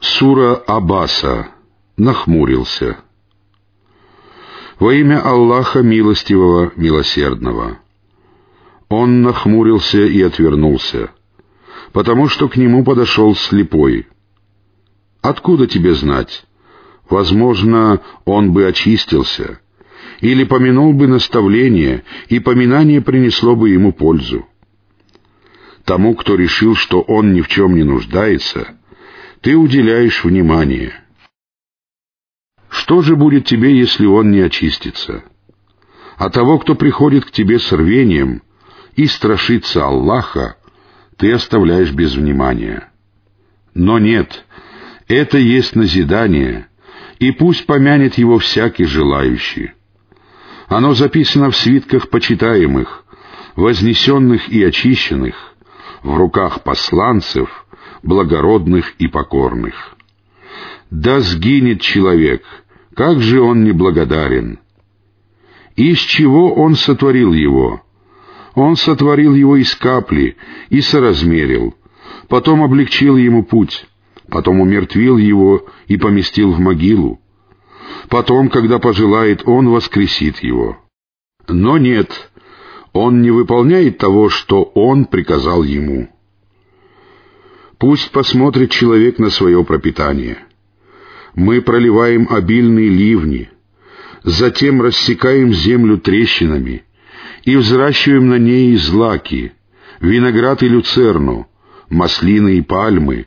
Сура Абаса нахмурился. Во имя Аллаха Милостивого, Милосердного. Он нахмурился и отвернулся, потому что к нему подошел слепой. «Откуда тебе знать? Возможно, он бы очистился» или помянул бы наставление, и поминание принесло бы ему пользу. Тому, кто решил, что он ни в чем не нуждается, ты уделяешь внимание. Что же будет тебе, если он не очистится? А того, кто приходит к тебе с рвением и страшится Аллаха, ты оставляешь без внимания. Но нет, это есть назидание, и пусть помянет его всякий желающий. Оно записано в свитках почитаемых, вознесенных и очищенных, в руках посланцев, благородных и покорных. Да сгинет человек, как же он неблагодарен! Из чего он сотворил его? Он сотворил его из капли и соразмерил, потом облегчил ему путь, потом умертвил его и поместил в могилу. Потом, когда пожелает, он воскресит его. Но нет, он не выполняет того, что он приказал ему. Пусть посмотрит человек на свое пропитание. Мы проливаем обильные ливни, затем рассекаем землю трещинами и взращиваем на ней злаки, виноград и люцерну, маслины и пальмы,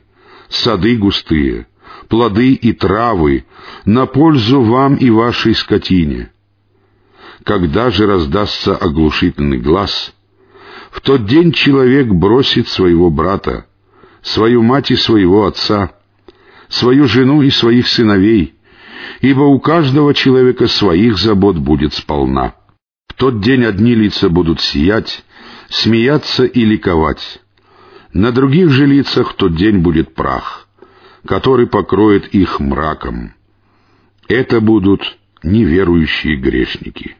сады густые — плоды и травы на пользу вам и вашей скотине. Когда же раздастся оглушительный глаз, в тот день человек бросит своего брата, свою мать и своего отца, свою жену и своих сыновей, ибо у каждого человека своих забот будет сполна. В тот день одни лица будут сиять, смеяться и ликовать. На других же лицах в тот день будет прах который покроет их мраком. Это будут неверующие грешники.